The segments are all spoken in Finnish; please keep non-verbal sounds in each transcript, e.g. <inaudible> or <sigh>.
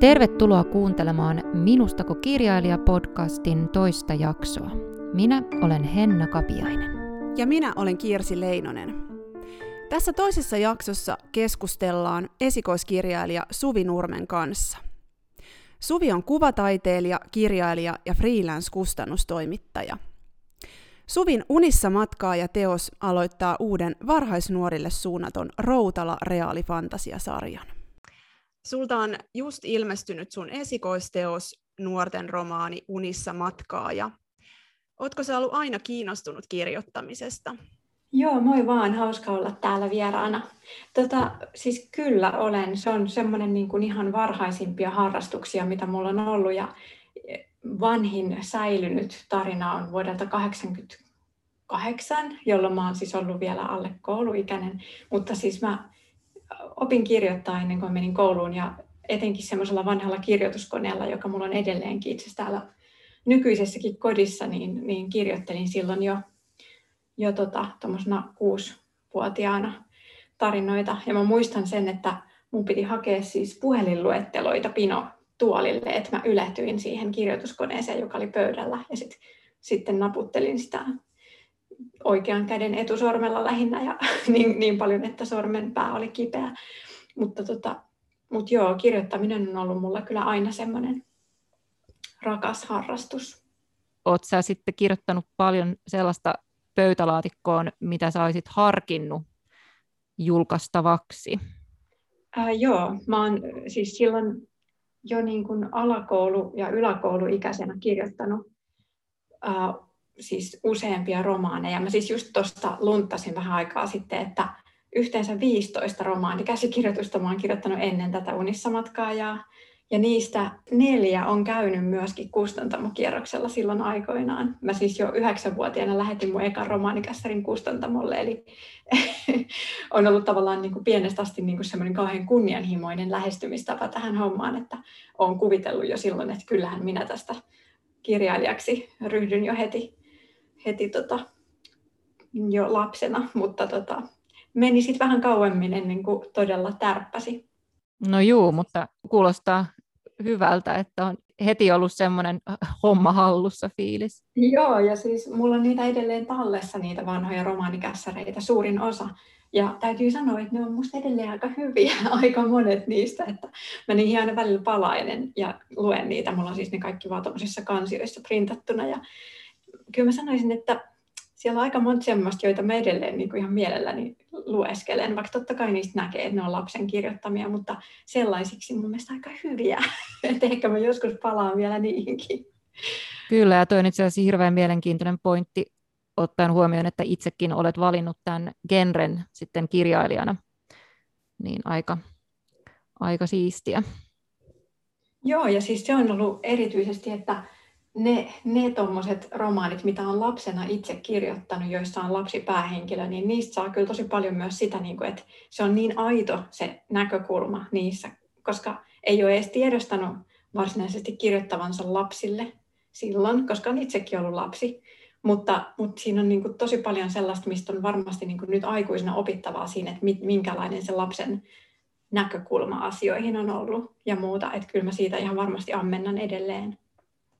Tervetuloa kuuntelemaan Minustako kirjailija podcastin toista jaksoa. Minä olen Henna Kapiainen. Ja minä olen Kirsi Leinonen. Tässä toisessa jaksossa keskustellaan esikoiskirjailija Suvi Nurmen kanssa. Suvi on kuvataiteilija, kirjailija ja freelance-kustannustoimittaja. Suvin Unissa matkaa ja teos aloittaa uuden varhaisnuorille suunnaton Routala reaalifantasiasarjan. Sulta on just ilmestynyt sun esikoisteos, nuorten romaani Unissa matkaa. Ja ootko sä ollut aina kiinnostunut kirjoittamisesta? Joo, moi vaan, hauska olla täällä vieraana. Tota, siis kyllä olen, se on semmoinen niin kuin ihan varhaisimpia harrastuksia, mitä mulla on ollut ja vanhin säilynyt tarina on vuodelta 1988, jolloin mä oon siis ollut vielä alle kouluikäinen, mutta siis mä opin kirjoittaa ennen kuin menin kouluun ja etenkin semmoisella vanhalla kirjoituskoneella, joka mulla on edelleenkin itse täällä nykyisessäkin kodissa, niin, niin kirjoittelin silloin jo, jo tota, kuusivuotiaana tarinoita. Ja mä muistan sen, että mun piti hakea siis puhelinluetteloita Pino tuolille, että mä yletyin siihen kirjoituskoneeseen, joka oli pöydällä, ja sit, sitten naputtelin sitä oikean käden etusormella lähinnä ja <laughs> niin, niin paljon, että sormen pää oli kipeä. Mutta tota, mut joo, kirjoittaminen on ollut mulla kyllä aina semmoinen rakas harrastus. Oletko sä sitten kirjoittanut paljon sellaista pöytälaatikkoon, mitä sä olisit harkinnut julkaistavaksi? Ää, joo, mä oon siis silloin jo niin kuin alakoulu- ja yläkouluikäisenä kirjoittanut ää, siis useampia romaaneja. Mä siis just tuosta lunttasin vähän aikaa sitten, että yhteensä 15 romaanikäsikirjoitusta mä oon kirjoittanut ennen tätä Unissa matkaa ja, ja niistä neljä on käynyt myöskin kustantamokierroksella silloin aikoinaan. Mä siis jo yhdeksänvuotiaana lähetin mun ekan romaanikässärin kustantamolle, eli <laughs> on ollut tavallaan niin kuin pienestä asti niin kuin semmoinen kauhean kunnianhimoinen lähestymistapa tähän hommaan, että olen kuvitellut jo silloin, että kyllähän minä tästä kirjailijaksi ryhdyn jo heti heti tota, jo lapsena, <laughs> mutta tota, meni sitten vähän kauemmin ennen kuin todella tärppäsi. No juu, mutta kuulostaa hyvältä, että on heti ollut semmoinen <laughs> homma hallussa fiilis. Joo, ja siis mulla on niitä edelleen tallessa, niitä vanhoja romaanikässäreitä, suurin osa. Ja täytyy sanoa, että ne on musta edelleen aika hyviä, <laughs> aika monet niistä, että mä niihin aina välillä palailen ja luen niitä. Mulla on siis ne kaikki vaan kansioissa printattuna ja kyllä mä sanoisin, että siellä on aika monta semmoista, joita mä edelleen niin kuin ihan mielelläni lueskelen, vaikka totta kai niistä näkee, että ne on lapsen kirjoittamia, mutta sellaisiksi mun mielestä aika hyviä, <laughs> että ehkä mä joskus palaan vielä niihinkin. Kyllä, ja toi on itse asiassa hirveän mielenkiintoinen pointti, ottaen huomioon, että itsekin olet valinnut tämän genren sitten kirjailijana, niin aika, aika siistiä. Joo, ja siis se on ollut erityisesti, että ne, ne tuommoiset romaanit, mitä on lapsena itse kirjoittanut, joissa on lapsi päähenkilö, niin niistä saa kyllä tosi paljon myös sitä, niin kuin, että se on niin aito se näkökulma niissä, koska ei ole edes tiedostanut varsinaisesti kirjoittavansa lapsille silloin, koska on itsekin ollut lapsi. Mutta, mutta siinä on niin kuin tosi paljon sellaista, mistä on varmasti niin kuin nyt aikuisena opittavaa siinä, että minkälainen se lapsen näkökulma asioihin on ollut ja muuta. Että kyllä mä siitä ihan varmasti ammennan edelleen.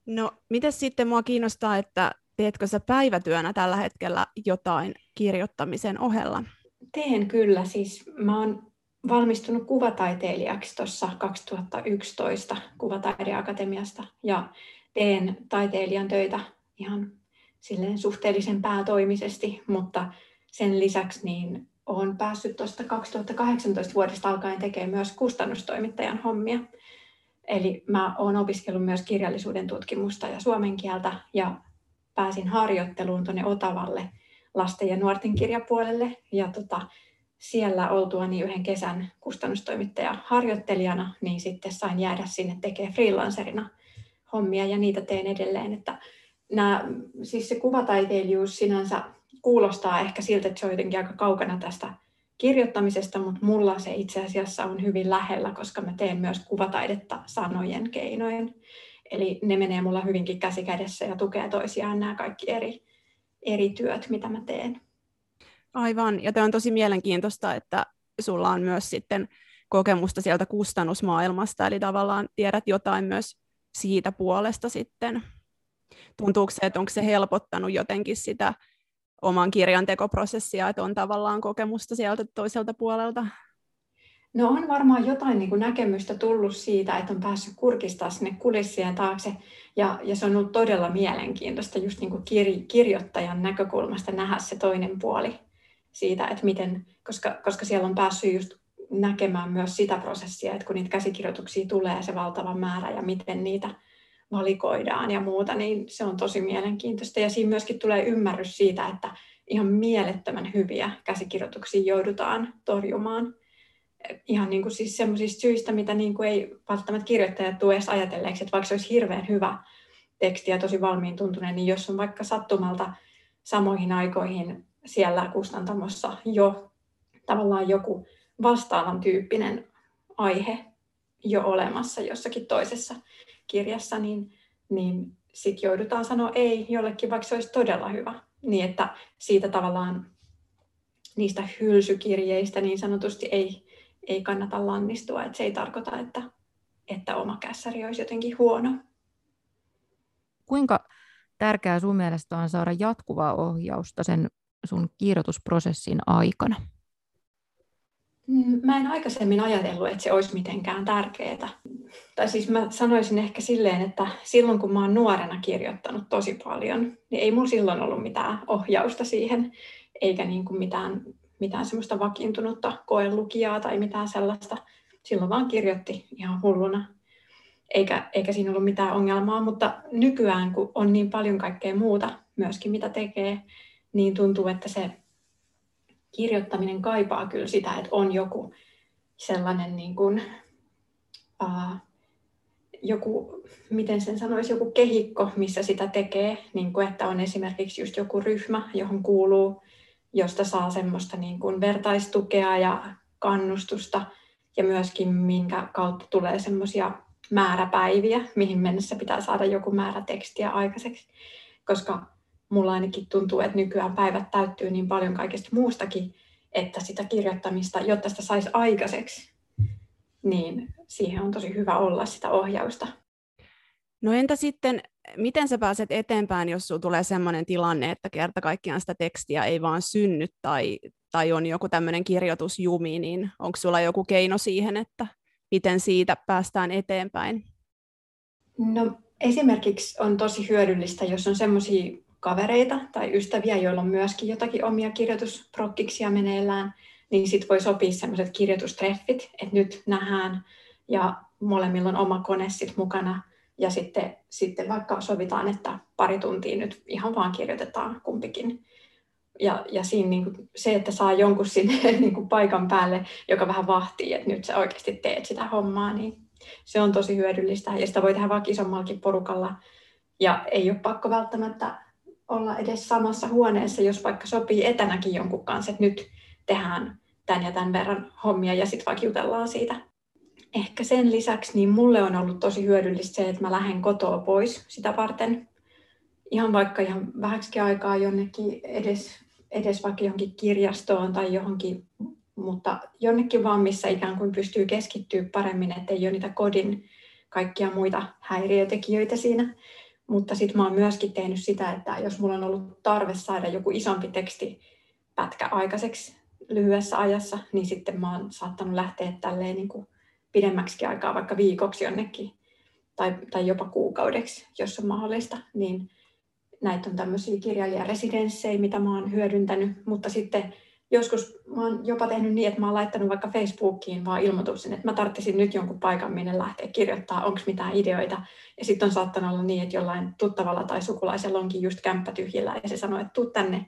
No, miten sitten mua kiinnostaa, että teetkö sä päivätyönä tällä hetkellä jotain kirjoittamisen ohella? Teen kyllä. Siis mä oon valmistunut kuvataiteilijaksi tuossa 2011 Kuvataideakatemiasta ja teen taiteilijan töitä ihan silleen suhteellisen päätoimisesti, mutta sen lisäksi niin olen päässyt tuosta 2018 vuodesta alkaen tekemään myös kustannustoimittajan hommia. Eli mä oon opiskellut myös kirjallisuuden tutkimusta ja suomen kieltä ja pääsin harjoitteluun tuonne Otavalle lasten ja nuorten kirjapuolelle. Ja tota, siellä oltuani yhden kesän kustannustoimittaja harjoittelijana, niin sitten sain jäädä sinne tekemään freelancerina hommia ja niitä teen edelleen. Että nämä, siis se kuvataiteilijuus sinänsä kuulostaa ehkä siltä, että se on jotenkin aika kaukana tästä kirjoittamisesta, mutta mulla se itse asiassa on hyvin lähellä, koska mä teen myös kuvataidetta sanojen keinoin. Eli ne menee mulla hyvinkin käsi kädessä ja tukee toisiaan nämä kaikki eri, eri työt, mitä mä teen. Aivan, ja tämä on tosi mielenkiintoista, että sulla on myös sitten kokemusta sieltä kustannusmaailmasta, eli tavallaan tiedät jotain myös siitä puolesta sitten. Tuntuuko se, että onko se helpottanut jotenkin sitä oman kirjan tekoprosessia, että on tavallaan kokemusta sieltä toiselta puolelta? No on varmaan jotain niin kuin näkemystä tullut siitä, että on päässyt kurkistaa sinne kulissien taakse. Ja, ja se on ollut todella mielenkiintoista just niin kuin kir, kirjoittajan näkökulmasta nähdä se toinen puoli siitä, että miten, koska, koska siellä on päässyt just näkemään myös sitä prosessia, että kun niitä käsikirjoituksia tulee se valtava määrä ja miten niitä valikoidaan ja muuta, niin se on tosi mielenkiintoista. Ja siinä myöskin tulee ymmärrys siitä, että ihan mielettömän hyviä käsikirjoituksia joudutaan torjumaan. Ihan niin kuin siis sellaisista syistä, mitä niin kuin ei välttämättä kirjoittajat tule edes ajatelleeksi, että vaikka se olisi hirveän hyvä teksti ja tosi valmiin tuntuneen, niin jos on vaikka sattumalta samoihin aikoihin siellä kustantamossa jo tavallaan joku vastaavan tyyppinen aihe jo olemassa jossakin toisessa kirjassa, niin, niin sitten joudutaan sanoa ei jollekin, vaikka se olisi todella hyvä. Niin että siitä tavallaan niistä hylsykirjeistä niin sanotusti ei, ei kannata lannistua. Että se ei tarkoita, että, että oma kässäri olisi jotenkin huono. Kuinka tärkeää sun mielestä on saada jatkuvaa ohjausta sen sun kirjoitusprosessin aikana? Mm, mä en aikaisemmin ajatellut, että se olisi mitenkään tärkeää. Tai siis mä sanoisin ehkä silleen, että silloin kun mä oon nuorena kirjoittanut tosi paljon, niin ei mulla silloin ollut mitään ohjausta siihen, eikä niin kuin mitään, mitään semmoista vakiintunutta koelukijaa tai mitään sellaista. Silloin vaan kirjoitti ihan hulluna, eikä, eikä siinä ollut mitään ongelmaa, mutta nykyään kun on niin paljon kaikkea muuta myöskin, mitä tekee, niin tuntuu, että se kirjoittaminen kaipaa kyllä sitä, että on joku sellainen niin kuin, uh, joku, miten sen sanoisi, joku kehikko, missä sitä tekee, niin kuin, että on esimerkiksi just joku ryhmä, johon kuuluu, josta saa semmoista niin kuin vertaistukea ja kannustusta. Ja myöskin minkä kautta tulee semmoisia määräpäiviä, mihin mennessä pitää saada joku määrä tekstiä aikaiseksi, koska mulla ainakin tuntuu, että nykyään päivät täyttyy niin paljon kaikesta muustakin, että sitä kirjoittamista, jotta sitä saisi aikaiseksi, niin siihen on tosi hyvä olla sitä ohjausta. No entä sitten, miten sä pääset eteenpäin, jos sulla tulee sellainen tilanne, että kerta kaikkiaan sitä tekstiä ei vaan synny tai, tai on joku tämmöinen kirjoitusjumi, niin onko sulla joku keino siihen, että miten siitä päästään eteenpäin? No esimerkiksi on tosi hyödyllistä, jos on semmoisia kavereita tai ystäviä, joilla on myöskin jotakin omia kirjoitusprokkiksia meneillään, niin sitten voi sopia sellaiset kirjoitustreffit, että nyt nähdään ja molemmilla on oma kone sit mukana ja sitten, sitten vaikka sovitaan, että pari tuntia nyt ihan vaan kirjoitetaan kumpikin. Ja, ja siinä niin kuin se, että saa jonkun sinne <laughs> niin kuin paikan päälle, joka vähän vahtii, että nyt sä oikeasti teet sitä hommaa, niin se on tosi hyödyllistä. Ja sitä voi tehdä vaikka isommallakin porukalla. Ja ei ole pakko välttämättä olla edes samassa huoneessa, jos vaikka sopii etänäkin jonkun kanssa, että nyt tehdään tämän ja tämän verran hommia ja sitten vaikka jutellaan siitä. Ehkä sen lisäksi niin mulle on ollut tosi hyödyllistä se, että mä lähden kotoa pois sitä varten. Ihan vaikka ihan vähäksi aikaa jonnekin edes, edes vaikka johonkin kirjastoon tai johonkin, mutta jonnekin vaan, missä ikään kuin pystyy keskittyä paremmin, ettei ole niitä kodin kaikkia muita häiriötekijöitä siinä. Mutta sitten mä oon myöskin tehnyt sitä, että jos mulla on ollut tarve saada joku isompi teksti pätkä aikaiseksi lyhyessä ajassa, niin sitten mä oon saattanut lähteä tälleen niin kuin pidemmäksi aikaa, vaikka viikoksi jonnekin tai, tai jopa kuukaudeksi, jos on mahdollista. Niin näitä on tämmöisiä kirjailijaresidenssejä, mitä mä oon hyödyntänyt, mutta sitten joskus mä oon jopa tehnyt niin, että mä oon laittanut vaikka Facebookiin vaan ilmoituksen, että mä tarvitsisin nyt jonkun paikan, minne lähteä kirjoittaa, onko mitään ideoita. Ja sitten on saattanut olla niin, että jollain tuttavalla tai sukulaisella onkin just kämppä tyhjillä ja se sanoo, että tuu tänne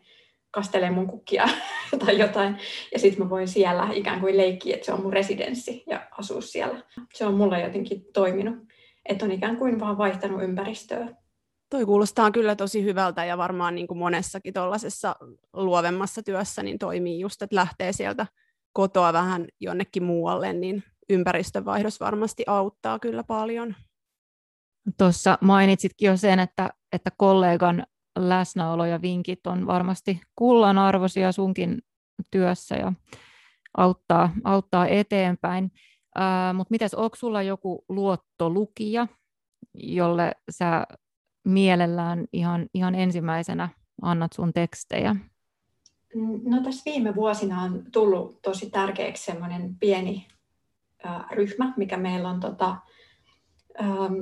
kastelee mun kukkia <laughs> tai jotain. Ja sitten mä voin siellä ikään kuin leikkiä, että se on mun residenssi ja asua siellä. Se on mulla jotenkin toiminut. Että on ikään kuin vaan vaihtanut ympäristöä. Toi kuulostaa kyllä tosi hyvältä ja varmaan niin kuin monessakin tuollaisessa luovemmassa työssä niin toimii just, että lähtee sieltä kotoa vähän jonnekin muualle, niin ympäristövaihdos varmasti auttaa kyllä paljon. Tuossa mainitsitkin jo sen, että, että kollegan läsnäolo ja vinkit on varmasti kullanarvoisia sunkin työssä ja auttaa, auttaa eteenpäin. Mutta mitäs, onko sulla joku luottolukija, jolle sä mielellään ihan, ihan ensimmäisenä annat sun tekstejä? No tässä viime vuosina on tullut tosi tärkeäksi semmoinen pieni äh, ryhmä, mikä meillä on tota, ähm,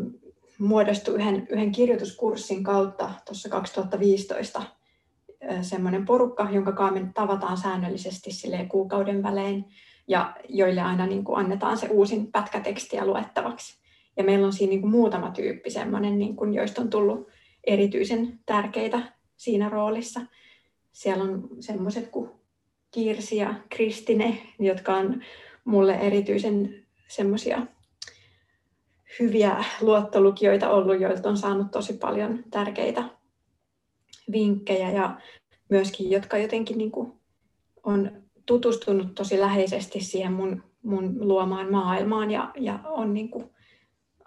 muodostu yhden, yhden kirjoituskurssin kautta tuossa 2015 semmoinen porukka, jonka kanssa me tavataan säännöllisesti kuukauden välein ja joille aina niin kuin annetaan se uusin pätkätekstiä luettavaksi. Ja meillä on siinä niin kuin muutama tyyppi semmoinen, niin kuin, joista on tullut erityisen tärkeitä siinä roolissa. Siellä on semmoiset kuin Kirsi ja Kristine, jotka on mulle erityisen semmoisia hyviä luottolukijoita ollut, joilta on saanut tosi paljon tärkeitä vinkkejä ja myöskin, jotka jotenkin niin kuin on tutustunut tosi läheisesti siihen mun, mun luomaan maailmaan ja, ja on niin kuin,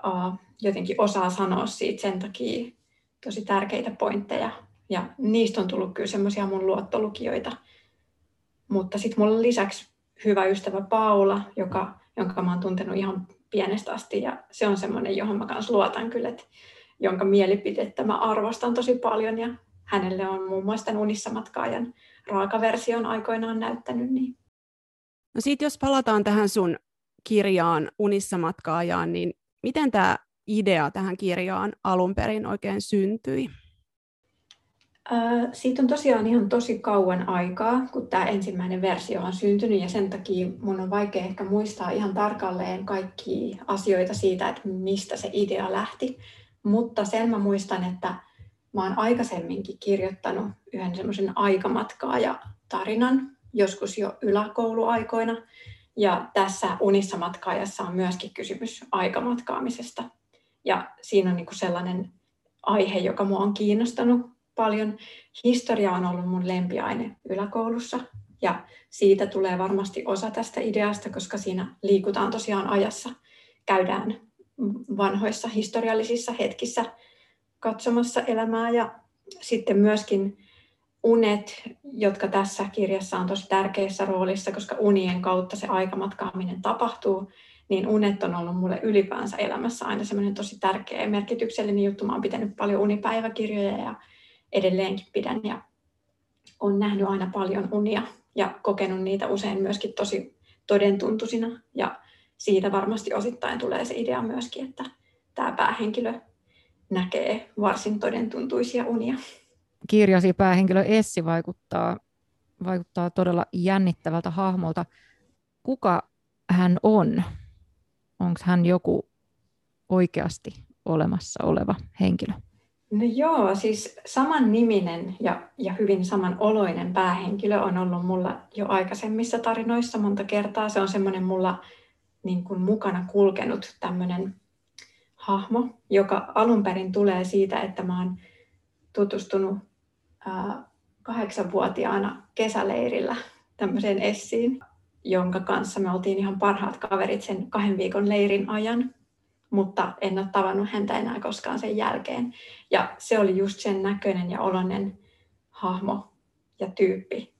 uh, jotenkin osaa sanoa siitä sen takia tosi tärkeitä pointteja. Ja niistä on tullut kyllä semmoisia mun luottolukijoita. Mutta sitten mulla lisäksi hyvä ystävä Paula, joka, jonka mä oon tuntenut ihan pienestä asti. Ja se on semmoinen, johon mä kanssa luotan kyllä, että jonka mielipidettä mä arvostan tosi paljon. Ja hänelle on muun muassa tämän Unissa matkaajan raakaversion aikoinaan näyttänyt. Niin. No sitten jos palataan tähän sun kirjaan Unissa matkaajaan, niin miten tämä idea tähän kirjaan alun perin oikein syntyi? Siitä on tosiaan ihan tosi kauan aikaa, kun tämä ensimmäinen versio on syntynyt ja sen takia mun on vaikea ehkä muistaa ihan tarkalleen kaikki asioita siitä, että mistä se idea lähti. Mutta sen mä muistan, että mä oon aikaisemminkin kirjoittanut yhden semmoisen aikamatkaa ja tarinan, joskus jo yläkouluaikoina. Ja tässä Unissa matkaajassa on myöskin kysymys aikamatkaamisesta. Ja siinä on niin sellainen aihe, joka mua on kiinnostanut paljon. Historia on ollut mun lempiaine yläkoulussa ja siitä tulee varmasti osa tästä ideasta, koska siinä liikutaan tosiaan ajassa, käydään vanhoissa historiallisissa hetkissä katsomassa elämää ja sitten myöskin unet, jotka tässä kirjassa on tosi tärkeässä roolissa, koska unien kautta se aikamatkaaminen tapahtuu, niin unet on ollut mulle ylipäänsä elämässä aina semmoinen tosi tärkeä ja merkityksellinen juttu. Mä oon pitänyt paljon unipäiväkirjoja ja edelleenkin pidän ja olen nähnyt aina paljon unia ja kokenut niitä usein myöskin tosi todentuntuisina ja siitä varmasti osittain tulee se idea myöskin, että tämä päähenkilö näkee varsin todentuntuisia unia. Kirjasi päähenkilö Essi vaikuttaa, vaikuttaa todella jännittävältä hahmolta. Kuka hän on? Onko hän joku oikeasti olemassa oleva henkilö? No joo, siis saman niminen ja, ja hyvin saman oloinen päähenkilö on ollut mulla jo aikaisemmissa tarinoissa monta kertaa. Se on semmoinen mulla niin kuin mukana kulkenut tämmöinen hahmo, joka alun perin tulee siitä, että mä oon tutustunut kahdeksanvuotiaana kesäleirillä tämmöiseen Essiin, jonka kanssa me oltiin ihan parhaat kaverit sen kahden viikon leirin ajan mutta en ole tavannut häntä enää koskaan sen jälkeen. Ja se oli just sen näköinen ja oloinen hahmo ja tyyppi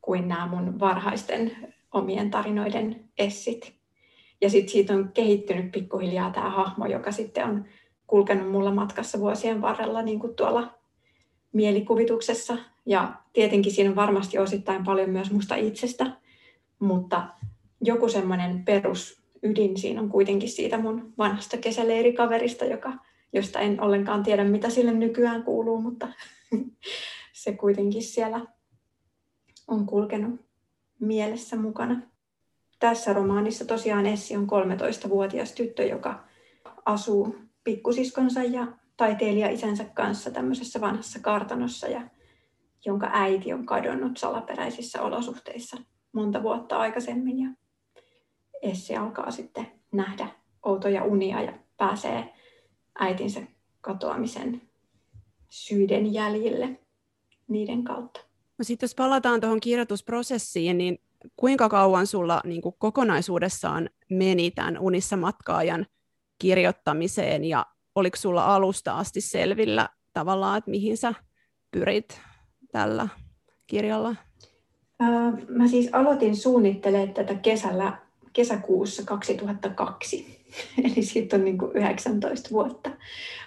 kuin nämä mun varhaisten omien tarinoiden essit. Ja sitten siitä on kehittynyt pikkuhiljaa tämä hahmo, joka sitten on kulkenut mulla matkassa vuosien varrella niin kuin tuolla mielikuvituksessa. Ja tietenkin siinä on varmasti osittain paljon myös musta itsestä, mutta joku semmoinen perus ydin siinä on kuitenkin siitä mun vanhasta kesäleirikaverista, joka, josta en ollenkaan tiedä, mitä sille nykyään kuuluu, mutta <laughs> se kuitenkin siellä on kulkenut mielessä mukana. Tässä romaanissa tosiaan Essi on 13-vuotias tyttö, joka asuu pikkusiskonsa ja taiteilija isänsä kanssa tämmöisessä vanhassa kartanossa ja jonka äiti on kadonnut salaperäisissä olosuhteissa monta vuotta aikaisemmin. Ja Essi alkaa sitten nähdä outoja unia ja pääsee äitinsä katoamisen syiden jäljille niiden kautta. No sitten jos palataan tuohon kirjoitusprosessiin, niin kuinka kauan sulla niin kuin kokonaisuudessaan meni tämän Unissa matkaajan kirjoittamiseen ja oliko sulla alusta asti selvillä tavallaan, että mihin sä pyrit tällä kirjalla? Mä siis aloitin suunnittelemaan tätä kesällä kesäkuussa 2002, <laughs> eli siitä on niin kuin 19 vuotta.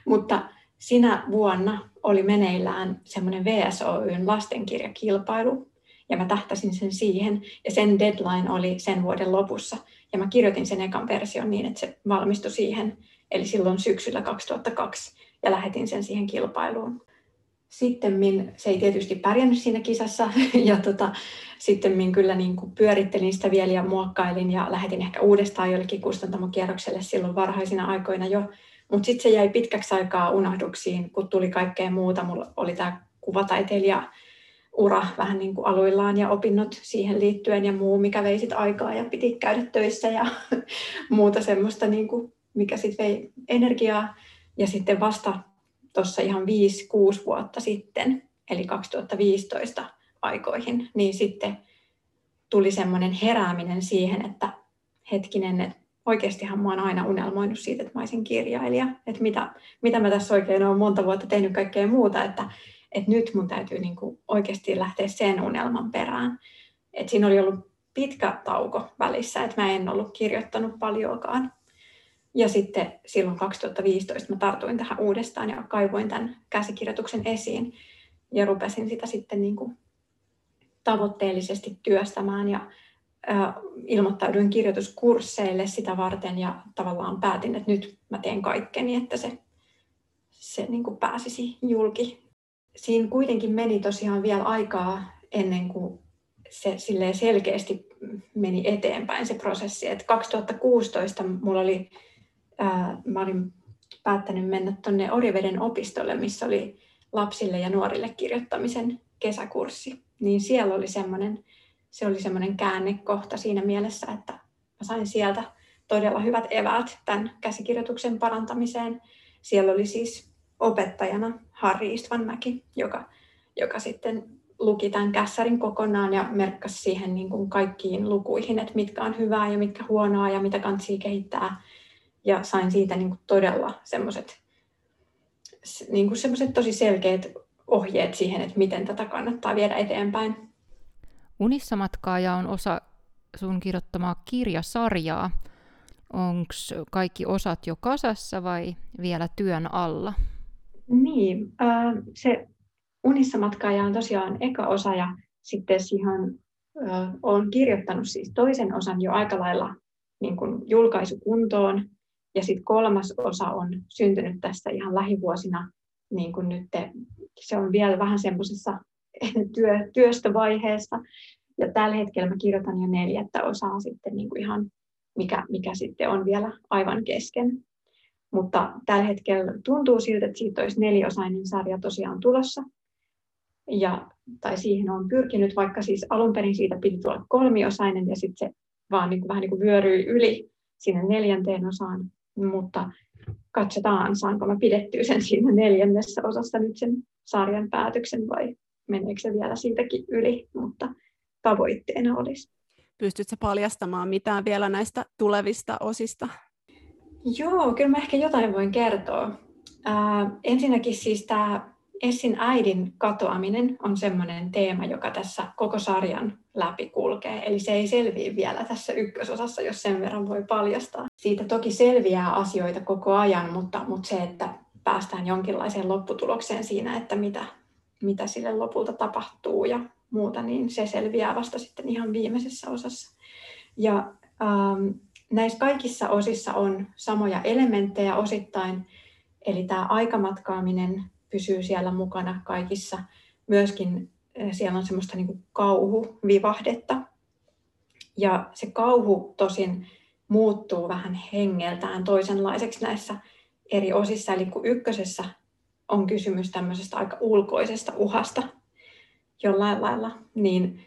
Mutta sinä vuonna oli meneillään semmoinen VSOYn lastenkirjakilpailu, ja mä tähtäsin sen siihen, ja sen deadline oli sen vuoden lopussa, ja mä kirjoitin sen ekan version niin, että se valmistui siihen, eli silloin syksyllä 2002, ja lähetin sen siihen kilpailuun. Sitten se ei tietysti pärjännyt siinä kisassa, <laughs> ja tota, sitten kyllä niin kuin pyörittelin sitä vielä ja muokkailin ja lähetin ehkä uudestaan jollekin kustantamokierrokselle silloin varhaisina aikoina jo. Mutta sitten se jäi pitkäksi aikaa unohduksiin, kun tuli kaikkea muuta. Mulla oli tämä kuvataiteilija ura vähän niin kuin aluillaan ja opinnot siihen liittyen ja muu, mikä vei sit aikaa ja piti käydä töissä ja <laughs> muuta semmoista, niin kuin, mikä sitten vei energiaa. Ja sitten vasta tuossa ihan 5-6 vuotta sitten, eli 2015 aikoihin, niin sitten tuli semmoinen herääminen siihen, että hetkinen, että oikeastihan mä oon aina unelmoinut siitä, että mä olisin kirjailija, että mitä, mitä mä tässä oikein olen monta vuotta tehnyt kaikkea muuta, että, että nyt mun täytyy niin kuin oikeasti lähteä sen unelman perään. että siinä oli ollut pitkä tauko välissä, että mä en ollut kirjoittanut paljoakaan. Ja sitten silloin 2015 mä tartuin tähän uudestaan ja kaivoin tämän käsikirjoituksen esiin ja rupesin sitä sitten niin kuin tavoitteellisesti työstämään ja ilmoittauduin kirjoituskursseille sitä varten ja tavallaan päätin, että nyt mä teen kaikkeni, että se, se niin kuin pääsisi julki. Siinä kuitenkin meni tosiaan vielä aikaa ennen kuin se selkeästi meni eteenpäin se prosessi. Et 2016 mulla oli, ää, mä olin päättänyt mennä tuonne Oriveden opistolle, missä oli lapsille ja nuorille kirjoittamisen kesäkurssi. Niin siellä oli semmoinen se oli semmoinen käännekohta siinä mielessä, että mä sain sieltä todella hyvät eväät tämän käsikirjoituksen parantamiseen. Siellä oli siis opettajana Harri Istvanmäki, joka, joka sitten luki tämän kässärin kokonaan ja merkkasi siihen niin kuin kaikkiin lukuihin, että mitkä on hyvää ja mitkä huonoa ja mitä kansi kehittää. Ja sain siitä niin kuin todella semmoiset niin kuin tosi selkeät ohjeet siihen, että miten tätä kannattaa viedä eteenpäin. Unissa matkaaja on osa sun kirjoittamaa kirjasarjaa. Onko kaikki osat jo kasassa vai vielä työn alla? Niin, äh, se Unissa matkaaja on tosiaan eka osa ja sitten siihen äh, olen kirjoittanut siis toisen osan jo aika lailla niin kuin julkaisukuntoon. Ja sitten kolmas osa on syntynyt tässä ihan lähivuosina, niin kuin nyt se on vielä vähän semmoisessa <laughs> työ, työstövaiheessa. Ja tällä hetkellä mä kirjoitan jo neljättä osaa sitten niin kuin ihan, mikä, mikä sitten on vielä aivan kesken. Mutta tällä hetkellä tuntuu siltä, että siitä olisi neliosainen sarja tosiaan tulossa. Ja, tai siihen on pyrkinyt, vaikka siis alun perin siitä piti tulla kolmiosainen ja sitten se vaan niin kuin, vähän niin kuin vyöryi yli sinne neljänteen osaan. Mutta katsotaan, saanko mä pidettyä sen siinä neljännessä osassa nyt sen sarjan päätöksen vai meneekö se vielä siitäkin yli, mutta tavoitteena olisi. Pystytkö paljastamaan mitään vielä näistä tulevista osista? Joo, kyllä mä ehkä jotain voin kertoa. Äh, ensinnäkin siis tämä Essin äidin katoaminen on sellainen teema, joka tässä koko sarjan läpi kulkee. Eli se ei selviä vielä tässä ykkösosassa, jos sen verran voi paljastaa. Siitä toki selviää asioita koko ajan, mutta, mutta se, että päästään jonkinlaiseen lopputulokseen siinä, että mitä, mitä sille lopulta tapahtuu ja muuta, niin se selviää vasta sitten ihan viimeisessä osassa. Ja ähm, näissä kaikissa osissa on samoja elementtejä osittain, eli tämä aikamatkaaminen pysyy siellä mukana kaikissa. Myöskin siellä on semmoista niin kuin kauhuvivahdetta. Ja se kauhu tosin muuttuu vähän hengeltään toisenlaiseksi näissä eri osissa. Eli kun ykkösessä on kysymys tämmöisestä aika ulkoisesta uhasta jollain lailla, niin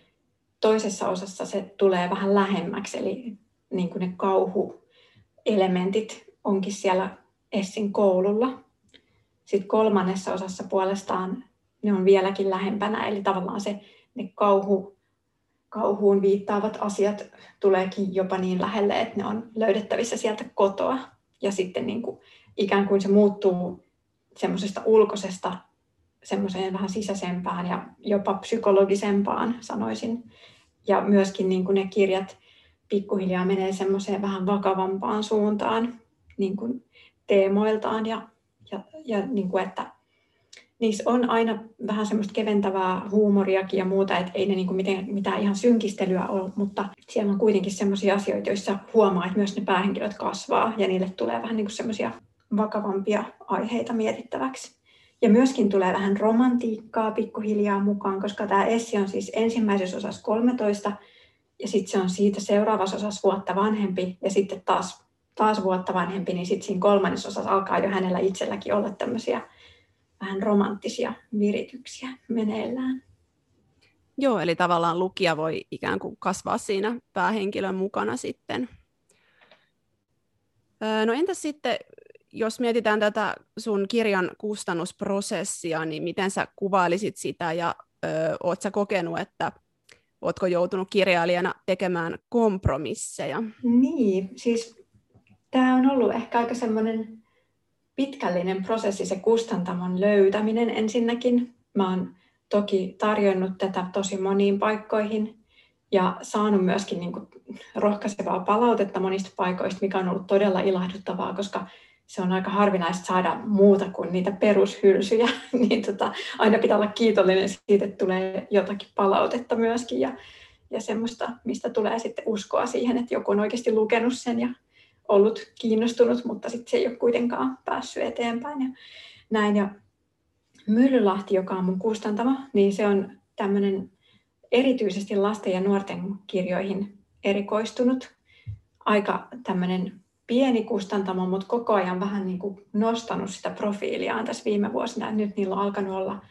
toisessa osassa se tulee vähän lähemmäksi, eli niin kuin ne kauhuelementit onkin siellä Essin koululla. Sitten kolmannessa osassa puolestaan ne on vieläkin lähempänä, eli tavallaan se, ne kauhu, kauhuun viittaavat asiat tuleekin jopa niin lähelle, että ne on löydettävissä sieltä kotoa. Ja sitten niin kuin, ikään kuin se muuttuu semmoisesta ulkoisesta semmoiseen vähän sisäisempään ja jopa psykologisempaan, sanoisin. Ja myöskin niin kuin ne kirjat pikkuhiljaa menee semmoiseen vähän vakavampaan suuntaan niin kuin teemoiltaan ja, ja, ja niin kuin, että niissä on aina vähän semmoista keventävää huumoriakin ja muuta, että ei ne niin kuin mitään, ihan synkistelyä ole, mutta siellä on kuitenkin semmoisia asioita, joissa huomaa, että myös ne päähenkilöt kasvaa ja niille tulee vähän niin semmoisia vakavampia aiheita mietittäväksi. Ja myöskin tulee vähän romantiikkaa pikkuhiljaa mukaan, koska tämä Essi on siis ensimmäisessä osassa 13 ja sitten se on siitä seuraavassa osassa vuotta vanhempi ja sitten taas, taas vuotta vanhempi, niin sitten siinä kolmannessa osassa alkaa jo hänellä itselläkin olla tämmöisiä vähän romanttisia virityksiä meneillään. Joo, eli tavallaan lukija voi ikään kuin kasvaa siinä päähenkilön mukana sitten. No entäs sitten, jos mietitään tätä sun kirjan kustannusprosessia, niin miten sä kuvailisit sitä ja ö, oot sä kokenut, että ootko joutunut kirjailijana tekemään kompromisseja? Niin, siis tämä on ollut ehkä aika semmoinen pitkällinen prosessi se kustantamon löytäminen ensinnäkin. Mä oon toki tarjonnut tätä tosi moniin paikkoihin ja saanut myöskin niin kuin rohkaisevaa palautetta monista paikoista, mikä on ollut todella ilahduttavaa, koska se on aika harvinaista saada muuta kuin niitä perushylsyjä, <laughs> niin tota, aina pitää olla kiitollinen siitä, että tulee jotakin palautetta myöskin ja, ja semmoista, mistä tulee sitten uskoa siihen, että joku on oikeasti lukenut sen ja ollut kiinnostunut, mutta sitten se ei ole kuitenkaan päässyt eteenpäin ja näin. Ja Myllylahti, joka on mun kustantama, niin se on tämmöinen erityisesti lasten ja nuorten kirjoihin erikoistunut, aika tämmöinen pieni kustantamo, mutta koko ajan vähän niin kuin nostanut sitä profiiliaan tässä viime vuosina. Nyt niillä on alkanut olla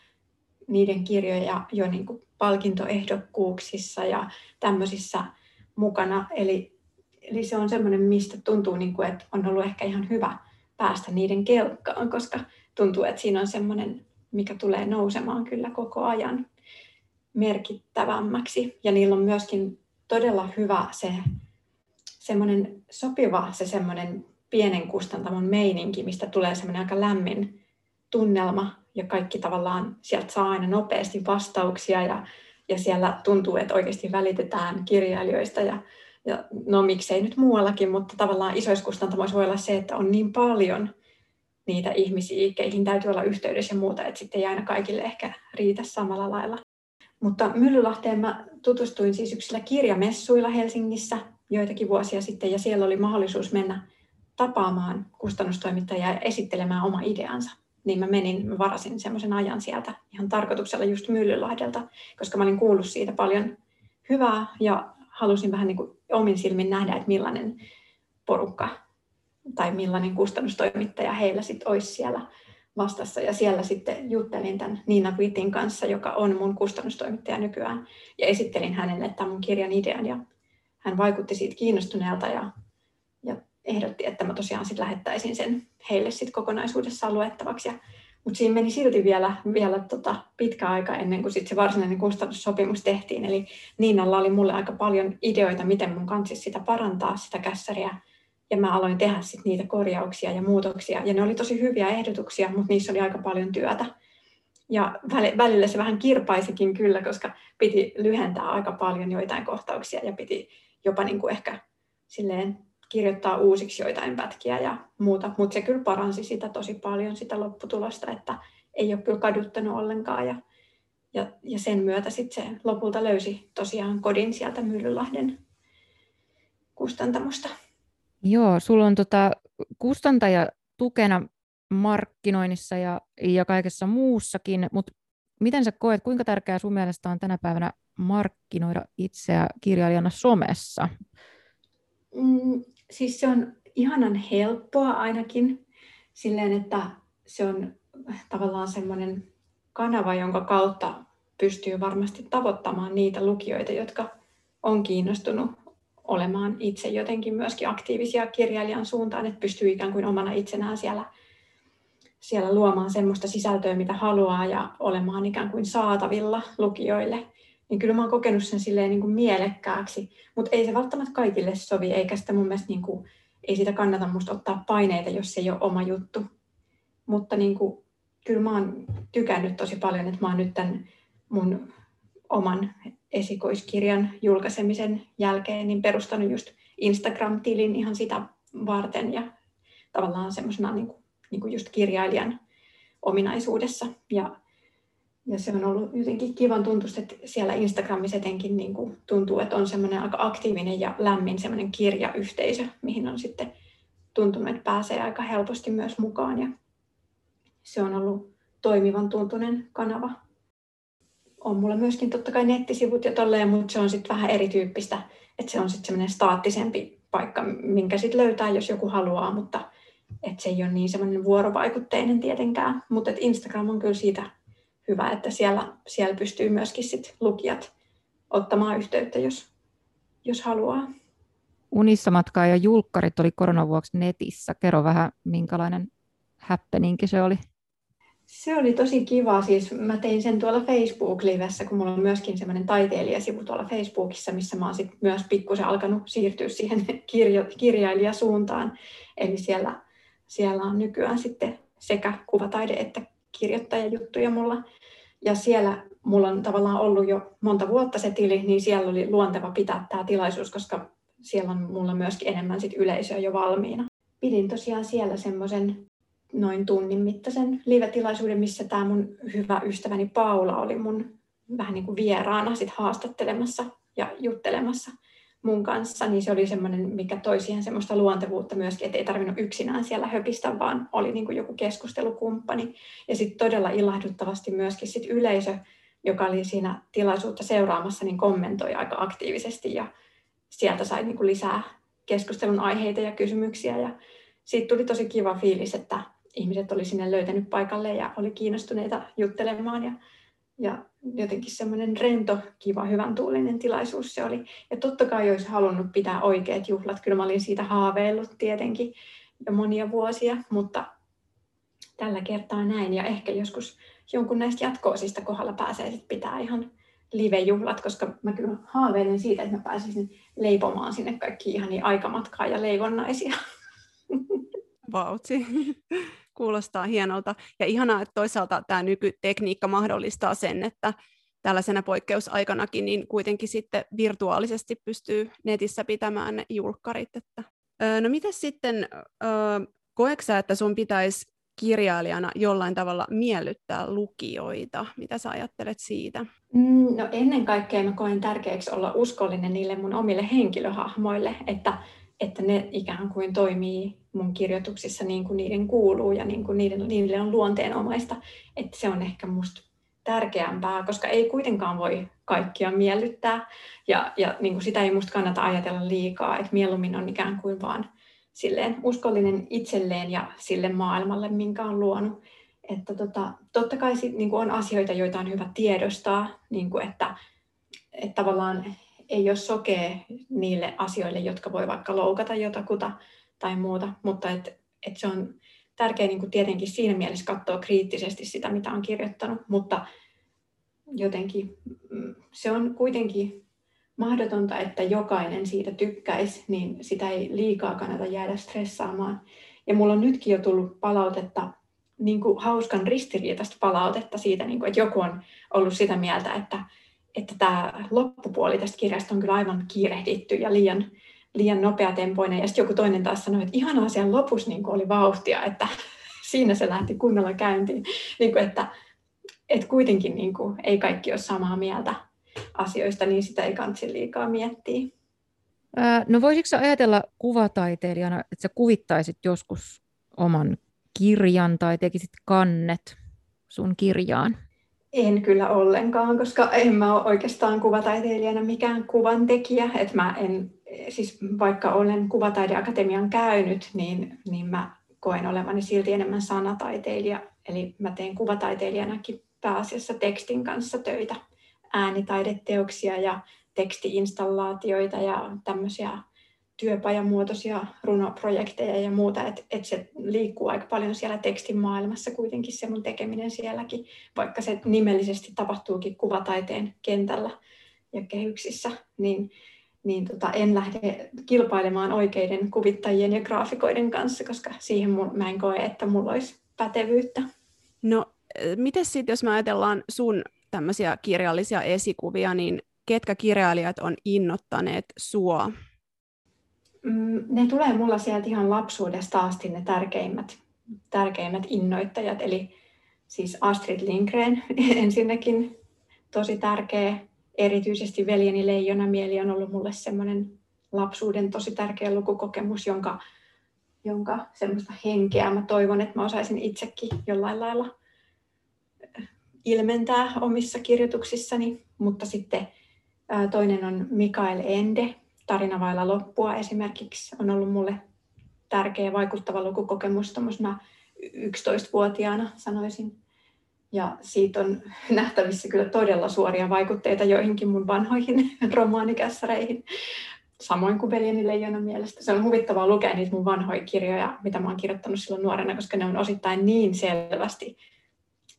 niiden kirjoja jo niin kuin palkintoehdokkuuksissa ja tämmöisissä mukana. Eli, eli se on semmoinen, mistä tuntuu, niin kuin, että on ollut ehkä ihan hyvä päästä niiden kelkkaan, koska tuntuu, että siinä on semmoinen, mikä tulee nousemaan kyllä koko ajan merkittävämmäksi. Ja niillä on myöskin todella hyvä se semmoinen sopiva se semmoinen pienen kustantamon meininki, mistä tulee semmoinen aika lämmin tunnelma ja kaikki tavallaan sieltä saa aina nopeasti vastauksia ja, ja siellä tuntuu, että oikeasti välitetään kirjailijoista ja, ja no miksei nyt muuallakin, mutta tavallaan isoissa kustantamoissa voi olla se, että on niin paljon niitä ihmisiä, keihin täytyy olla yhteydessä ja muuta, että sitten ei aina kaikille ehkä riitä samalla lailla. Mutta Myllylahteen mä tutustuin siis yksillä kirjamessuilla Helsingissä joitakin vuosia sitten ja siellä oli mahdollisuus mennä tapaamaan kustannustoimittajaa ja esittelemään oma ideansa. Niin mä menin, mä varasin semmoisen ajan sieltä ihan tarkoituksella just Myllylahdelta, koska mä olin kuullut siitä paljon hyvää ja halusin vähän niin kuin omin silmin nähdä, että millainen porukka tai millainen kustannustoimittaja heillä sitten olisi siellä vastassa. Ja siellä sitten juttelin tämän Niina Wittin kanssa, joka on mun kustannustoimittaja nykyään, ja esittelin hänelle tämän mun kirjan idean. Ja hän vaikutti siitä kiinnostuneelta ja, ja ehdotti, että mä tosiaan sitten lähettäisin sen heille sitten kokonaisuudessaan luettavaksi. Ja, mutta siinä meni silti vielä, vielä tota pitkä aika ennen kuin sit se varsinainen kustannussopimus tehtiin. Eli Niinalla oli mulle aika paljon ideoita, miten mun kanssa sitä parantaa, sitä kässäriä. Ja mä aloin tehdä sit niitä korjauksia ja muutoksia. Ja ne oli tosi hyviä ehdotuksia, mutta niissä oli aika paljon työtä. Ja välillä se vähän kirpaisikin kyllä, koska piti lyhentää aika paljon joitain kohtauksia ja piti jopa niin kuin ehkä silleen kirjoittaa uusiksi joitain pätkiä ja muuta, mutta se kyllä paransi sitä tosi paljon, sitä lopputulosta, että ei ole kyllä kaduttanut ollenkaan ja, ja, ja sen myötä sitten se lopulta löysi tosiaan kodin sieltä Myllylahden kustantamosta. Joo, sulla on tota kustantaja tukena markkinoinnissa ja, ja kaikessa muussakin, mutta miten sä koet, kuinka tärkeää sun mielestä on tänä päivänä markkinoida itseä kirjailijana somessa? Siis se on ihanan helppoa ainakin. Silleen, että se on tavallaan semmoinen kanava, jonka kautta pystyy varmasti tavoittamaan niitä lukijoita, jotka on kiinnostunut olemaan itse jotenkin myöskin aktiivisia kirjailijan suuntaan, että pystyy ikään kuin omana itsenään siellä siellä luomaan semmoista sisältöä, mitä haluaa ja olemaan ikään kuin saatavilla lukijoille, niin kyllä mä oon kokenut sen silleen niin kuin mielekkääksi, mutta ei se välttämättä kaikille sovi, eikä sitä mun mielestä niin kuin, ei sitä kannata musta ottaa paineita, jos se ei ole oma juttu. Mutta niin kuin, kyllä mä oon tykännyt tosi paljon, että mä oon nyt tämän mun oman esikoiskirjan julkaisemisen jälkeen niin perustanut just Instagram-tilin ihan sitä varten ja tavallaan semmoisena niin kuin, niin kuin just kirjailijan ominaisuudessa. Ja, ja se on ollut jotenkin kivan tuntusta, että siellä Instagramissa etenkin niin kuin tuntuu, että on semmoinen aika aktiivinen ja lämmin semmoinen kirjayhteisö, mihin on sitten tuntunut, että pääsee aika helposti myös mukaan. Ja se on ollut toimivan tuntunen kanava. On mulla myöskin totta kai nettisivut ja tolleen, mutta se on sitten vähän erityyppistä, että se on sitten semmoinen staattisempi paikka, minkä sitten löytää, jos joku haluaa, mutta et se ei ole niin semmoinen vuorovaikutteinen tietenkään. Mutta Instagram on kyllä siitä hyvä, että siellä, siellä pystyy myöskin sit lukijat ottamaan yhteyttä, jos, jos haluaa. Unissamatkaa ja julkkarit oli koronavuoksi netissä. Kerro vähän, minkälainen happeninki se oli. Se oli tosi kiva. Siis mä tein sen tuolla Facebook-livessä, kun mulla on myöskin semmoinen taiteilijasivu tuolla Facebookissa, missä mä oon sit myös pikkusen alkanut siirtyä siihen kirjo, kirjailijasuuntaan. Eli siellä, siellä on nykyään sitten sekä kuvataide että kirjoittajajuttuja mulla. Ja siellä mulla on tavallaan ollut jo monta vuotta se tili, niin siellä oli luonteva pitää tämä tilaisuus, koska siellä on mulla myöskin enemmän sit yleisöä jo valmiina. Pidin tosiaan siellä semmoisen noin tunnin mittaisen live-tilaisuuden, missä tämä mun hyvä ystäväni Paula oli mun vähän niin kuin vieraana sit haastattelemassa ja juttelemassa mun kanssa, niin se oli semmoinen, mikä toi siihen semmoista luontevuutta myöskin, että ei tarvinnut yksinään siellä höpistä, vaan oli niin kuin joku keskustelukumppani. Ja sitten todella ilahduttavasti myöskin sit yleisö, joka oli siinä tilaisuutta seuraamassa, niin kommentoi aika aktiivisesti ja sieltä sai niin kuin lisää keskustelun aiheita ja kysymyksiä. Ja siitä tuli tosi kiva fiilis, että ihmiset oli sinne löytänyt paikalle ja oli kiinnostuneita juttelemaan ja, ja jotenkin semmoinen rento, kiva, hyvän tuulinen tilaisuus se oli. Ja totta kai olisi halunnut pitää oikeat juhlat, kyllä mä olin siitä haaveillut tietenkin jo monia vuosia, mutta tällä kertaa näin ja ehkä joskus jonkun näistä jatkoosista kohdalla pääsee sit pitää ihan live-juhlat, koska mä kyllä haaveilen siitä, että mä pääsisin leipomaan sinne kaikki ihan niin aikamatkaa ja leivonnaisia. Vautsi. Kuulostaa hienolta. Ja ihanaa, että toisaalta tämä nykytekniikka mahdollistaa sen, että tällaisena poikkeusaikanakin niin kuitenkin sitten virtuaalisesti pystyy netissä pitämään ne julkkarit. Että. No miten sitten, koeksä, että sun pitäisi kirjailijana jollain tavalla miellyttää lukijoita? Mitä sä ajattelet siitä? Mm, no ennen kaikkea mä koen tärkeäksi olla uskollinen niille mun omille henkilöhahmoille, että että ne ikään kuin toimii mun kirjoituksissa niin kuin niiden kuuluu ja niin kuin niiden, niille on luonteenomaista. Että se on ehkä musta tärkeämpää, koska ei kuitenkaan voi kaikkia miellyttää ja, ja niin kuin sitä ei musta kannata ajatella liikaa, että mieluummin on ikään kuin vaan silleen uskollinen itselleen ja sille maailmalle, minkä on luonut. Että tota, totta kai sit, niin kuin on asioita, joita on hyvä tiedostaa, niin kuin että, että tavallaan ei ole sokea niille asioille, jotka voi vaikka loukata jotakuta tai muuta, mutta et, et se on tärkeää niin kuin tietenkin siinä mielessä katsoa kriittisesti sitä, mitä on kirjoittanut, mutta jotenkin mm, se on kuitenkin mahdotonta, että jokainen siitä tykkäisi, niin sitä ei liikaa kannata jäädä stressaamaan. Ja mulla on nytkin jo tullut palautetta, niin kuin hauskan ristiriitaista palautetta siitä, niin kuin, että joku on ollut sitä mieltä, että että tämä loppupuoli tästä kirjasta on kyllä aivan kiirehditty ja liian, liian nopeatempoinen. Ja sitten joku toinen taas sanoi, että ihanaa siellä lopussa niin oli vauhtia, että <laughs> siinä se lähti kunnolla käyntiin. Niin kuin, että, että kuitenkin niin kuin, ei kaikki ole samaa mieltä asioista, niin sitä ei kansi liikaa miettiä. No voisitko ajatella kuvataiteilijana, että sä kuvittaisit joskus oman kirjan tai tekisit kannet sun kirjaan? En kyllä ollenkaan, koska en mä ole oikeastaan kuvataiteilijana mikään kuvan tekijä. Että mä en, siis vaikka olen kuvataideakatemian käynyt, niin, niin mä koen olevani silti enemmän sanataiteilija. Eli mä teen kuvataiteilijanakin pääasiassa tekstin kanssa töitä, äänitaideteoksia ja tekstiinstallaatioita ja tämmöisiä työpajamuotoisia runoprojekteja ja muuta, että et se liikkuu aika paljon siellä tekstin maailmassa kuitenkin se mun tekeminen sielläkin, vaikka se nimellisesti tapahtuukin kuvataiteen kentällä ja kehyksissä, niin, niin tota, en lähde kilpailemaan oikeiden kuvittajien ja graafikoiden kanssa, koska siihen mun, mä en koe, että mulla olisi pätevyyttä. No, miten sitten, jos me ajatellaan sun tämmöisiä kirjallisia esikuvia, niin ketkä kirjailijat on innottaneet sua? Mm, ne tulee mulla sieltä ihan lapsuudesta asti ne tärkeimmät, tärkeimmät innoittajat, eli siis Astrid Lindgren <laughs> ensinnäkin tosi tärkeä, erityisesti Veljeni Leijona mieli on ollut mulle semmoinen lapsuuden tosi tärkeä lukukokemus, jonka, jonka semmoista henkeä mä toivon, että mä osaisin itsekin jollain lailla ilmentää omissa kirjoituksissani, mutta sitten toinen on Mikael Ende, Tarina vailla loppua esimerkiksi. On ollut mulle tärkeä vaikuttava lukukokemus. 11-vuotiaana sanoisin. Ja siitä on nähtävissä kyllä todella suoria vaikutteita joihinkin mun vanhoihin <laughs> romaanikässäreihin. Samoin kuin Veljeni Leijonan mielestä. Se on huvittavaa lukea niitä mun vanhoja kirjoja, mitä mä oon kirjoittanut silloin nuorena, koska ne on osittain niin selvästi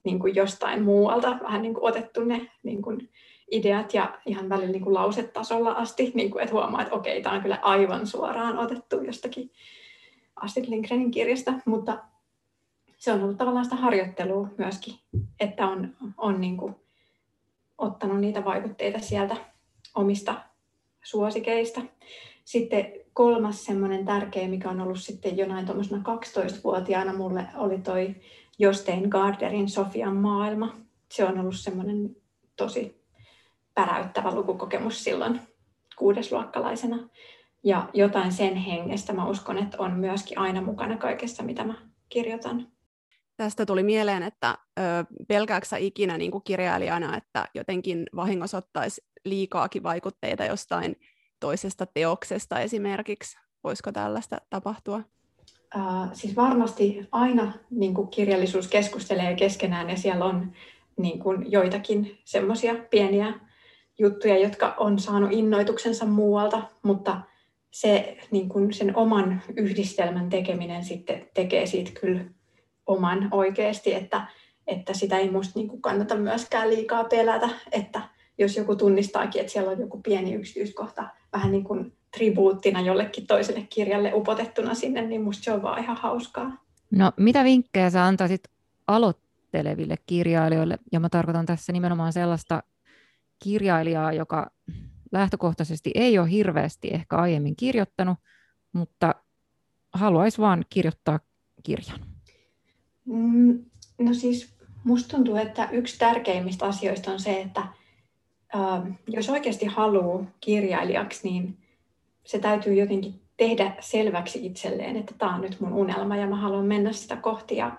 niin kuin jostain muualta vähän niin kuin otettu ne niin kuin ideat ja ihan välillä niin kuin lausetasolla asti, niin kuin, että huomaa, että okei, tämä on kyllä aivan suoraan otettu jostakin Astrid Lindgrenin kirjasta, mutta se on ollut tavallaan sitä harjoittelua myöskin, että on, on niin kuin ottanut niitä vaikutteita sieltä omista suosikeista. Sitten kolmas semmoinen tärkeä, mikä on ollut sitten jonain tuommoisena 12-vuotiaana mulle, oli toi Jostein Garderin Sofian maailma. Se on ollut semmoinen tosi päräyttävä lukukokemus silloin kuudesluokkalaisena. Ja jotain sen hengestä mä uskon, että on myöskin aina mukana kaikessa, mitä mä kirjoitan. Tästä tuli mieleen, että pelkääksä ikinä niin kuin kirjailijana, että jotenkin vahingossa ottaisi liikaakin vaikutteita jostain toisesta teoksesta esimerkiksi? Voisiko tällaista tapahtua? Uh, siis varmasti aina niin kuin kirjallisuus keskustelee keskenään ja siellä on niin kuin joitakin semmoisia pieniä juttuja, jotka on saanut innoituksensa muualta, mutta se niin kuin sen oman yhdistelmän tekeminen sitten tekee siitä kyllä oman oikeasti, että, että sitä ei musta niin kuin kannata myöskään liikaa pelätä, että jos joku tunnistaakin, että siellä on joku pieni yksityiskohta vähän niin kuin tribuuttina jollekin toiselle kirjalle upotettuna sinne, niin musta se on vaan ihan hauskaa. No mitä vinkkejä sä antaisit aloitteleville kirjailijoille, ja mä tarkoitan tässä nimenomaan sellaista kirjailijaa, joka lähtökohtaisesti ei ole hirveästi ehkä aiemmin kirjoittanut, mutta haluaisi vaan kirjoittaa kirjan? Mm, no siis musta tuntuu, että yksi tärkeimmistä asioista on se, että äh, jos oikeasti haluaa kirjailijaksi, niin se täytyy jotenkin tehdä selväksi itselleen, että tämä on nyt mun unelma ja mä haluan mennä sitä kohti ja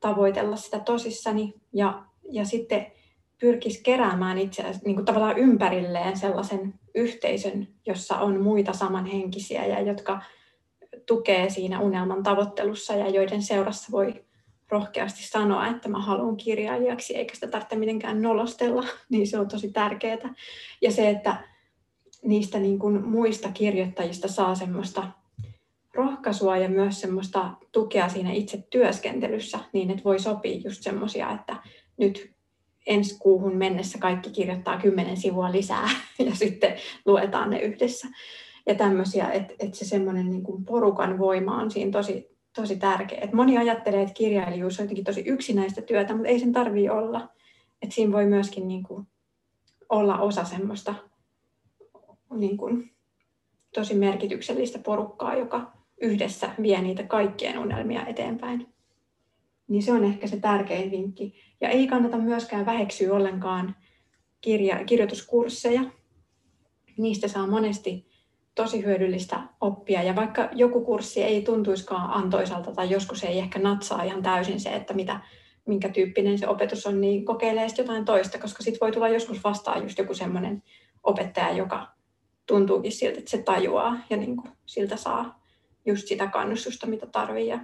tavoitella sitä tosissani. Ja, ja sitten pyrkisi keräämään itseään niin kuin tavallaan ympärilleen sellaisen yhteisön, jossa on muita samanhenkisiä ja jotka tukee siinä unelman tavoittelussa ja joiden seurassa voi rohkeasti sanoa, että mä haluan kirjailijaksi, eikä sitä tarvitse mitenkään nolostella, <laughs> niin se on tosi tärkeää. Ja se, että niistä niin kuin muista kirjoittajista saa semmoista rohkaisua ja myös semmoista tukea siinä itse työskentelyssä, niin että voi sopia just semmoisia, että nyt ensi kuuhun mennessä kaikki kirjoittaa kymmenen sivua lisää <laughs> ja sitten luetaan ne yhdessä. Ja tämmöisiä, että, että se semmoinen niin kuin porukan voima on siinä tosi, tosi tärkeä. Et moni ajattelee, että kirjailijuus on jotenkin tosi yksinäistä työtä, mutta ei sen tarvitse olla. Et siinä voi myöskin niin kuin olla osa semmoista niin kuin, tosi merkityksellistä porukkaa, joka yhdessä vie niitä kaikkien unelmia eteenpäin. Niin se on ehkä se tärkein vinkki. Ja ei kannata myöskään väheksyä ollenkaan kirja, kirjoituskursseja. Niistä saa monesti tosi hyödyllistä oppia. Ja vaikka joku kurssi ei tuntuiskaan antoisalta tai joskus ei ehkä natsaa ihan täysin se, että mitä, minkä tyyppinen se opetus on, niin kokeilee sitten jotain toista, koska sitten voi tulla joskus vastaan just joku semmoinen opettaja, joka tuntuukin siltä, että se tajuaa ja niin kuin siltä saa just sitä kannustusta, mitä tarvii. Ja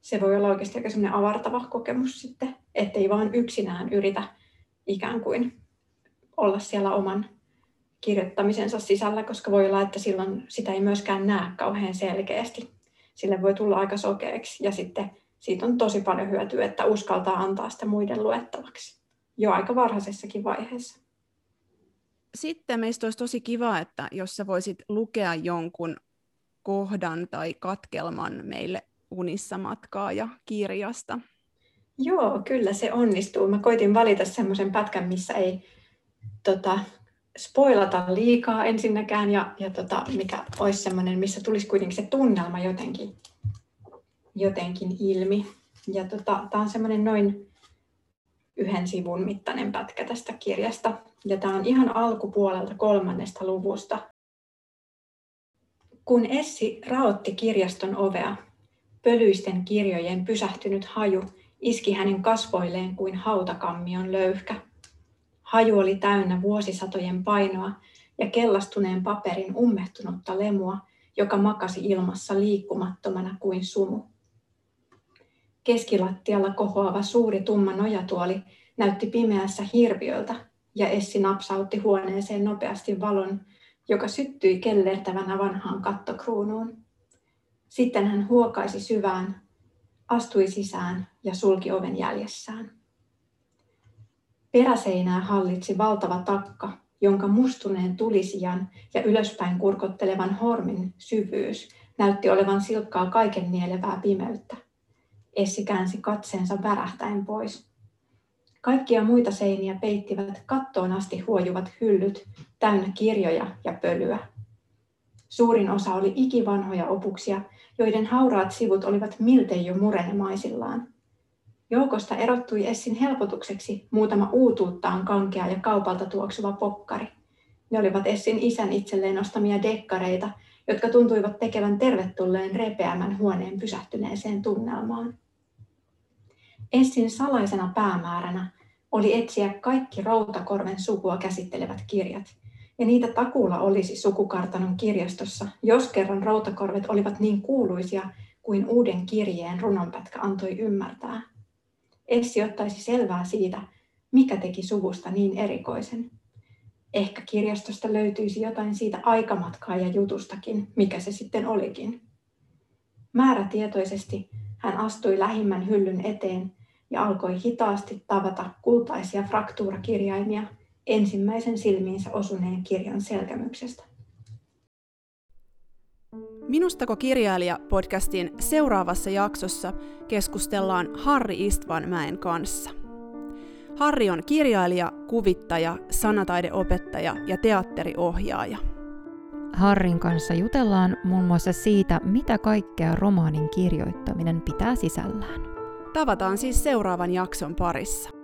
se voi olla oikeasti aika semmoinen avartava kokemus sitten, ettei vaan yksinään yritä ikään kuin olla siellä oman kirjoittamisensa sisällä, koska voi olla, että silloin sitä ei myöskään näe kauhean selkeästi. Sille voi tulla aika sokeeksi ja sitten siitä on tosi paljon hyötyä, että uskaltaa antaa sitä muiden luettavaksi jo aika varhaisessakin vaiheessa. Sitten meistä olisi tosi kiva, että jos sä voisit lukea jonkun kohdan tai katkelman meille unissa matkaa ja kirjasta. Joo, kyllä se onnistuu. Mä koitin valita semmoisen pätkän, missä ei tota, spoilata liikaa ensinnäkään ja, ja tota, mikä olisi semmoinen, missä tulisi kuitenkin se tunnelma jotenkin, jotenkin ilmi. Ja tota, tämä on semmoinen noin yhden sivun mittainen pätkä tästä kirjasta. Ja tämä on ihan alkupuolelta kolmannesta luvusta. Kun Essi raotti kirjaston ovea, pölyisten kirjojen pysähtynyt haju iski hänen kasvoilleen kuin hautakammion löyhkä. Haju oli täynnä vuosisatojen painoa ja kellastuneen paperin ummehtunutta lemua, joka makasi ilmassa liikkumattomana kuin sumu. Keskilattialla kohoava suuri tumma nojatuoli näytti pimeässä hirviöltä ja Essi napsautti huoneeseen nopeasti valon, joka syttyi kellertävänä vanhaan kattokruunuun. Sitten hän huokaisi syvään, astui sisään ja sulki oven jäljessään. Peräseinää hallitsi valtava takka, jonka mustuneen tulisijan ja ylöspäin kurkottelevan hormin syvyys näytti olevan silkkaa kaiken nielevää pimeyttä. Essi käänsi katseensa värähtäen pois. Kaikkia muita seiniä peittivät kattoon asti huojuvat hyllyt, täynnä kirjoja ja pölyä. Suurin osa oli ikivanhoja opuksia, joiden hauraat sivut olivat miltei jo murenemaisillaan. Joukosta erottui Essin helpotukseksi muutama uutuuttaan kankea ja kaupalta tuoksuva pokkari. Ne olivat Essin isän itselleen ostamia dekkareita, jotka tuntuivat tekevän tervetulleen repeämän huoneen pysähtyneeseen tunnelmaan. Essin salaisena päämääränä oli etsiä kaikki Routakorven sukua käsittelevät kirjat, ja niitä takuulla olisi sukukartanon kirjastossa, jos kerran Routakorvet olivat niin kuuluisia kuin uuden kirjeen runonpätkä antoi ymmärtää. Essi ottaisi selvää siitä, mikä teki suvusta niin erikoisen. Ehkä kirjastosta löytyisi jotain siitä aikamatkaa ja jutustakin, mikä se sitten olikin. Määrätietoisesti hän astui lähimmän hyllyn eteen ja alkoi hitaasti tavata kultaisia fraktuurakirjaimia ensimmäisen silmiinsä osuneen kirjan selkämyksestä. Minustako kirjailija podcastin seuraavassa jaksossa keskustellaan Harri Istvanmäen kanssa. Harri on kirjailija, kuvittaja, sanataideopettaja ja teatteriohjaaja. Harrin kanssa jutellaan muun muassa siitä, mitä kaikkea romaanin kirjoittaminen pitää sisällään. Tavataan siis seuraavan jakson parissa.